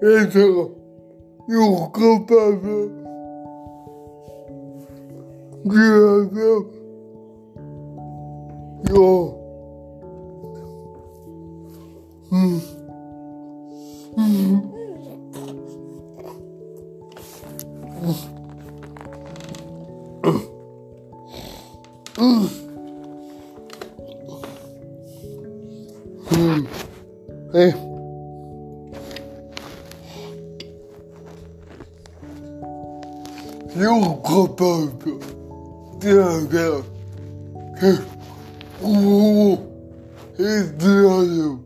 Eso, yo capaz. Gracias. Yo. Mm. Mm. Mm. Mm. Eh. Yo capaz de hacer que uh, es diario